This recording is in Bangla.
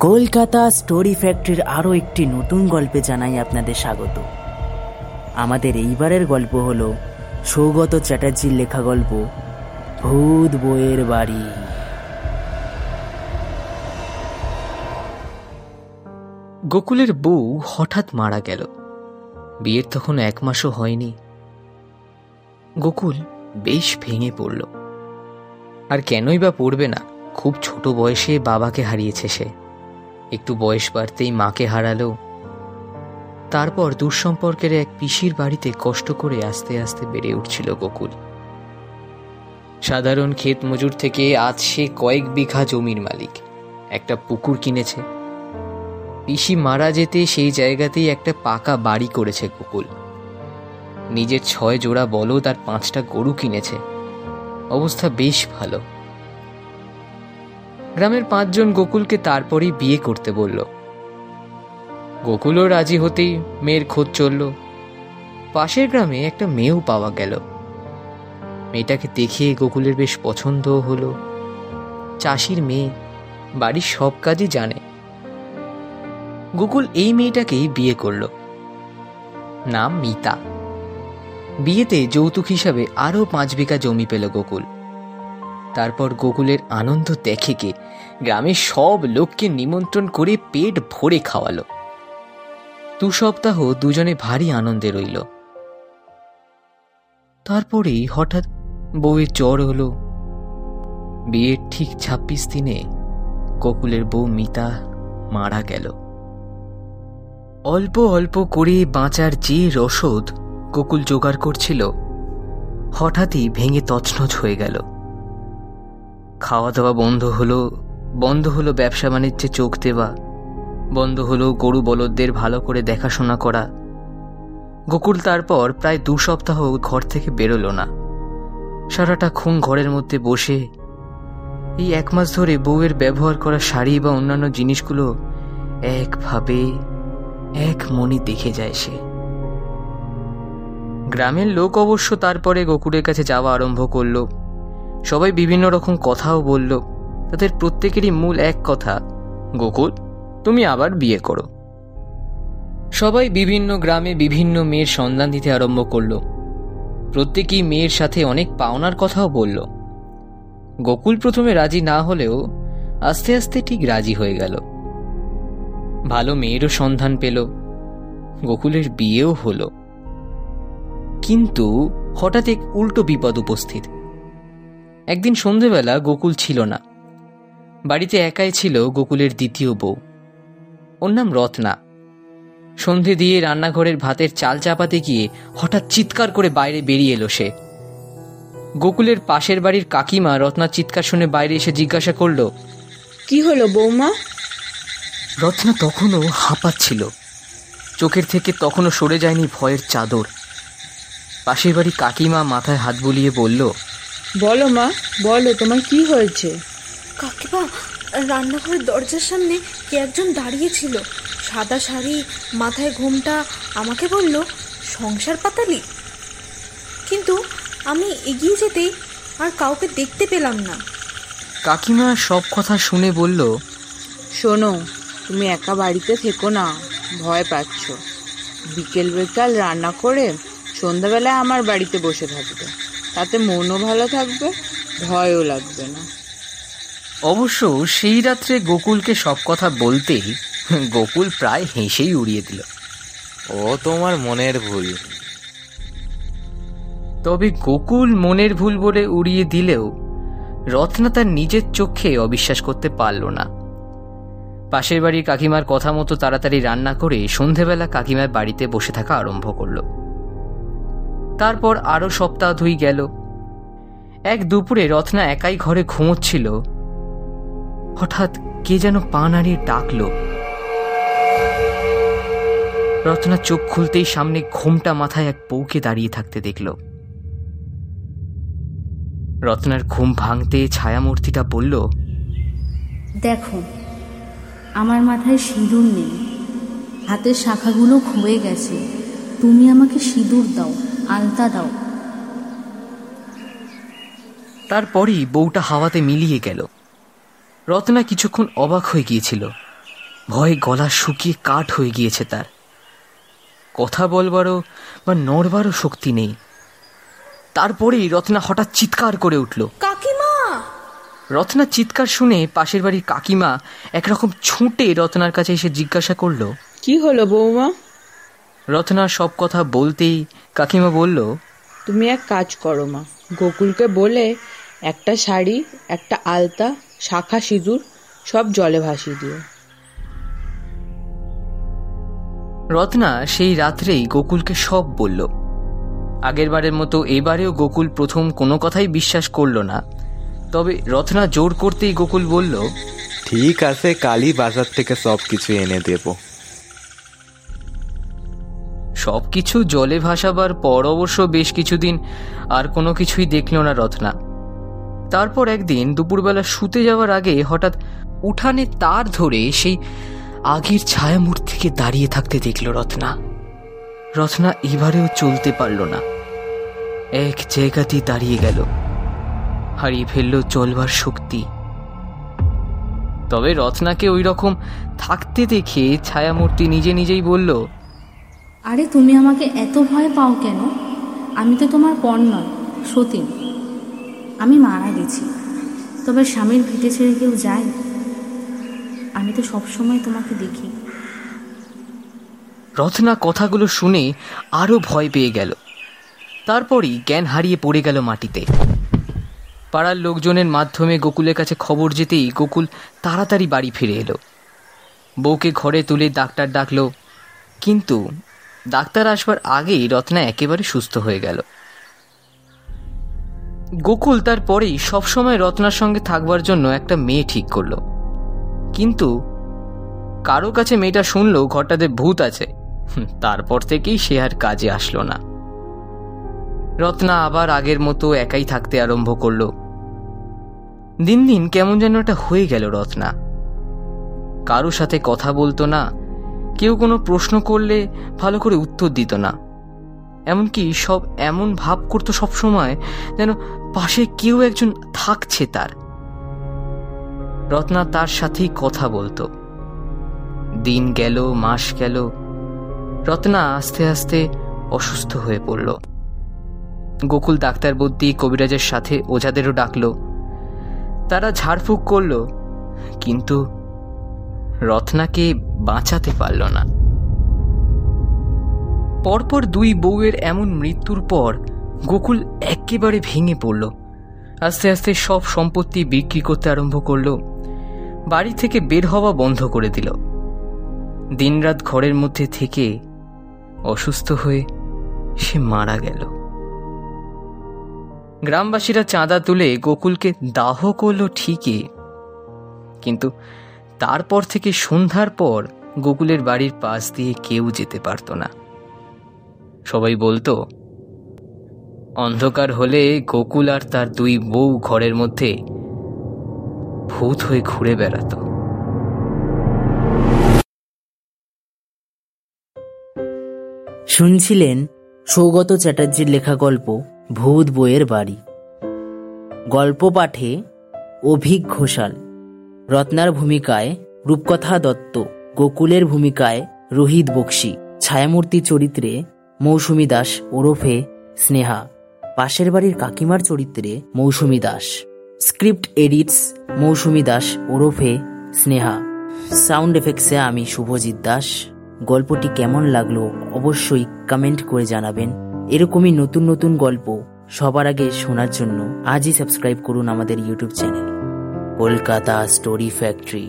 কলকাতা স্টোরি ফ্যাক্টরির আরও একটি নতুন গল্পে জানাই আপনাদের স্বাগত। আমাদের এইবারের গল্প হলো সৌগত চ্যাটার্জির লেখা গল্প, ভূত বইয়ের বাড়ি। গোকুলের বউ হঠাৎ মারা গেল। বিয়ের তখন এক মাসও হয়নি। গোকুল বেশ ভেঙে পড়ল। আর কেনই বা পড়বে না, খুব ছোট বয়সে বাবাকে হারিয়েছে সে। একটু বয়স বাড়তেই মাকে হারালো। তারপর দুঃসম্পর্কের এক পিসির বাড়িতে কষ্ট করে আস্তে আস্তে বেড়ে উঠছিল গোকুল। সাধারণ ক্ষেত মজুর থেকে আজ সে কয়েক বিঘা জমির মালিক। একটা পুকুর কিনেছে। পিসি মারা যেতে সেই জায়গাতেই একটা পাকা বাড়ি করেছে গোকুল। নিজের ছয় জোড়া বলদ আর পাঁচটা গরু কিনেছে। অবস্থা বেশ ভালো। গ্রামের পাঁচজন গোকুলকে তারপরেই বিয়ে করতে বলল। গোকুলও রাজি হতেই মেয়ের খোঁজ চলল। পাশের গ্রামে একটা মেয়েও পাওয়া গেল। মেয়েটাকে দেখে গোকুলের বেশ পছন্দও হলো। চাষির মেয়ে, বাড়ির সব কাজই জানে। গোকুল এই মেয়েটাকেই বিয়ে করল। নাম মিতা। বিয়েতে যৌতুক হিসাবে আরও পাঁচ বিঘা জমি পেল গোকুল। তারপর গোকুলের আনন্দ দেখে কে গ্রামের সব লোককে নিমন্ত্রণ করে পেট ভরে খাওয়ালো। দু সপ্তাহ দুজনে ভারী আনন্দে রইল। তারপরেই হঠাৎ বউয়ের জ্বর হলো। বিয়ের ঠিক ছাব্বিশ দিনে গোকুলের বউ মিতা মারা গেল। অল্প অল্প করে বাঁচার যে রসদ গোকুল জোগাড় করছিল, হঠাৎই ভেঙে তছনছ হয়ে গেল। খাওয়া দাওয়া বন্ধ হলো বন্ধ হলো ব্যবসা বাণিজ্যে চোখ দেওয়া, বন্ধ হলো গরু বলদদের ভালো করে দেখাশোনা করা। গোকুল তারপর প্রায় দু সপ্তাহ ঘর থেকে বেরোলো না। সারাটা খুন ঘরের মধ্যে বসে, এই এক মাস ধরে বউয়ের ব্যবহার করা শাড়ি বা অন্যান্য জিনিসগুলো একভাবে এক মনে দেখে যায় সে। গ্রামের লোক অবশ্য তারপরে গোকুলের কাছে যাওয়া আরম্ভ করল। সবাই বিভিন্ন রকম কথাও বলল। তাদের প্রত্যেকেরই মূল এক কথা, গোকুল, তুমি আবার বিয়ে করো। সবাই বিভিন্ন গ্রামে বিভিন্ন মেয়ের সন্ধান দিতে আরম্ভ করল। প্রত্যেকেই মেয়ের সাথে অনেক পাওনার কথাও বলল। গোকুল প্রথমে রাজি না হলেও আস্তে আস্তে ঠিক রাজি হয়ে গেল। ভালো মেয়েরও সন্ধান পেল। গোকুলের বিয়েও হলো। কিন্তু হঠাৎ এক উল্টো বিপদ উপস্থিত। একদিন সন্ধেবেলা গোকুল ছিল না। বাড়িতে একাই ছিল গোকুলের দ্বিতীয় বউ। ওর নাম রত্না। সন্ধে দিয়ে রান্নাঘরের ভাতের চাল চাপাতে গিয়ে হঠাৎ চিৎকার করে বাইরে বেরিয়ে এলো সে। গোকুলের পাশের বাড়ির কাকিমা রত্নার চিৎকার শুনে বাইরে এসে জিজ্ঞাসা করল কি হলো বৌমা? রত্না তখনও হাঁপাচ্ছিল। চোখের থেকে তখনও সরে যায়নি ভয়ের চাদর। পাশের বাড়ি কাকিমা মাথায় হাত বুলিয়ে বলল বলো মা বলো তোমার কি হয়েছে? কাকিমা রান্নাঘরের দরজার সামনে কে একজন দাঁড়িয়েছিল। সাদা শাড়ি মাথায় ঘোমটা আমাকে বলল সংসার পাতালি। কিন্তু আমি এগিয়ে যেতেই আর কাউকে দেখতে পেলাম না। কাকিমা সব কথা শুনে বলল শোনো তুমি একা বাড়িতে থেকো না ভয় পাচ্ছ। বিকেল বিকাল রান্না করে সন্ধ্যাবেলায় আমার বাড়িতে বসে থাকবে। তাতে মনও ভালো থাকবে ভয়ও লাগবে না। অবশ্য সেই রাত্রে গোকুলকে সব কথা বলতেই গোকুল প্রায় হেসেই উড়িয়ে দিল। ও তোমার মনের ভুল। তবে গোকুল মনের ভুল বলে উড়িয়ে দিলেও রত্না তার নিজের চোখে অবিশ্বাস করতে পারল না। পাশের বাড়ির কাকিমার কথা মতো তাড়াতাড়ি রান্না করে সন্ধেবেলা কাকিমার বাড়িতে বসে থাকা আরম্ভ করল। তারপর আরও সপ্তাহ দুই গেল। এক দুপুরে রত্না একাই ঘরে ঘুমোচ্ছিল। হঠাৎ কে যেন পা নাড়িয়ে ডাকল। রত্না চোখ খুলতেই সামনে ঘোমটা মাথায় এক বউকে দাঁড়িয়ে থাকতে দেখল। রত্নার ঘুম ভাঙতে ছায়ামূর্তিটা বলল, দেখো, আমার মাথায় সিঁদুর নেই। হাতের শাখাগুলো খুঁয়ে গেছে। তুমি আমাকে সিঁদুর দাও। আলতা দাও। তারপরেই বউটা হাওয়াতে মিলিয়ে গেল। রত্না কিছুক্ষণ অবাক হয়ে গিয়েছিল। ভয়ে গলা শুকিয়ে কাঠ হয়ে গিয়েছে তার। কথা বলবারও বা নড়বারও শক্তি নেই। তারপরেই রত্না হঠাৎ চিৎকার করে উঠল। কাকিমা! রত্নার চিৎকার শুনে পাশের বাড়ির কাকিমা একরকম ছুটে রত্নার কাছে এসে জিজ্ঞাসা করল কি হলো বৌমা? রত্নার সব কথা বলতেই কাকিমা বলল তুমি এক কাজ করো মা। গোকুলকে বলে একটা শাড়ি একটা আলতা শাখা সিঁদুর সব জলে ভাসিয়ে দিও। রত্না সেই রাত্রেই গোকুলকে সব বলল। আগেরবারের মতো এবারেও গোকুল প্রথম কোনো কথাই বিশ্বাস করল না। তবে রত্না জোর করতেই গোকুল বলল ঠিক আছে কালই বাজার থেকে সব কিছু এনে দেব। সব কিছু জলে ভাসাবার পর অবশ্য বেশ কিছুদিন আর কোনো কিছুই দেখল না রত্না। তারপর একদিন দুপুরবেলা শুতে যাওয়ার আগে হঠাৎ উঠানে তার ধরে সেই আগের ছায়ামূর্তিকে দাঁড়িয়ে থাকতে দেখল রত্না। রত্না এবারেও চলতে পারল না। এক জায়গাতেই দাঁড়িয়ে গেল, হারিয়ে ফেলল চলবার শক্তি। তবে রত্নাকে ওই রকম থাকতে দেখে ছায়ামূর্তি নিজে নিজেই বলল আরে, তুমি আমাকে এত ভয় পাও কেন? আমি তো তোমার পর নয়, সতীন। আমি মারা গেছি। তবে স্বামীর ভিটে ছেড়ে কেউ যায়? আমি তো সবসময় তোমাকে দেখি। রত্না কথাগুলো শুনে আরও ভয় পেয়ে গেল। তারপরই জ্ঞান হারিয়ে পড়ে গেল মাটিতে। পাড়ার লোকজনের মাধ্যমে গোকুলের কাছে খবর যেতেই গোকুল তাড়াতাড়ি বাড়ি ফিরে এলো। বউকে ঘরে তুলে ডাক্তার ডাকলো, কিন্তু ডাক্তার আসবার আগেই রত্না একেবারে সুস্থ হয়ে গেল। গোকুল তারপরেই সবসময় রত্নার সঙ্গে থাকবার জন্য একটা মেয়ে ঠিক করল। কিন্তু কারও কাছে মেয়েটা শুনলো ঘরটাতে ভূত আছে। তারপর থেকেই সে আর কাজে আসলো না। রত্না আবার আগের মতো একাই থাকতে আরম্ভ করল। দিন দিন কেমন যেন একটা হয়ে গেল রত্না। কারও সাথে কথা বলতো না কেউ কোনো প্রশ্ন করলে ভালো করে উত্তর দিত না। এমনকি সব এমন ভাব করতো সবসময় যেন পাশে কেউ একজন থাকছে তার। রত্না তার সাথেই কথা বলতো। দিন গেল, মাস গেল। রত্না আস্তে আস্তে অসুস্থ হয়ে পড়ল। গোকুল ডাক্তার বুদ্ধি কবিরাজের সাথে ওঝাদেরও ডাকল। তারা ঝাড়ফুঁক করল। কিন্তু রত্নাকে বাঁচাতে পারল না। পরপর দুই বউয়ের এমন মৃত্যুর পর গোকুল একেবারে ভেঙে পড়ল। আস্তে আস্তে সব সম্পত্তি বিক্রি করতে আরম্ভ করল। বাড়ি থেকে বের হওয়া বন্ধ করে দিল। দিনরাত ঘরের মধ্যে থেকে অসুস্থ হয়ে সে মারা গেল। গ্রামবাসীরা চাঁদা তুলে গোকুলকে দাহ করল ঠিকই। কিন্তু তারপর থেকে সন্ধ্যার পর গোকুলের বাড়ির পাশ দিয়ে কেউ যেতে পারত না। সবাই বলতো, অন্ধকার হলে গোকুল আর তার দুই বউ ঘরের মধ্যে ভূত হয়ে ঘুরে বেড়াতো। শুনছিলেন সৌগত চ্যাটার্জির লেখা গল্প, ভূত বইয়ের বাড়ি। গল্প পাঠে অভিক ঘোষাল রত্নার ভূমিকায় রূপকথা দত্ত, গোকুলের ভূমিকায় রোহিত বক্সি, ছায়ামূর্তি চরিত্রে মৌসুমী দাস ওরফে স্নেহা, পাশের বাড়ির কাকিমার চরিত্রে মৌসুমী দাস, স্ক্রিপ্ট এডিটস মৌসুমী দাস ওরফে স্নেহা। সাউন্ড এফেক্টসে আমি শুভজিৎ দাস। গল্পটি কেমন লাগল অবশ্যই কমেন্ট করে জানাবেন। এরকমই নতুন নতুন গল্প সবার আগে শোনার জন্য আজই সাবস্ক্রাইব করুন আমাদের YouTube channel. Kolkata story factory.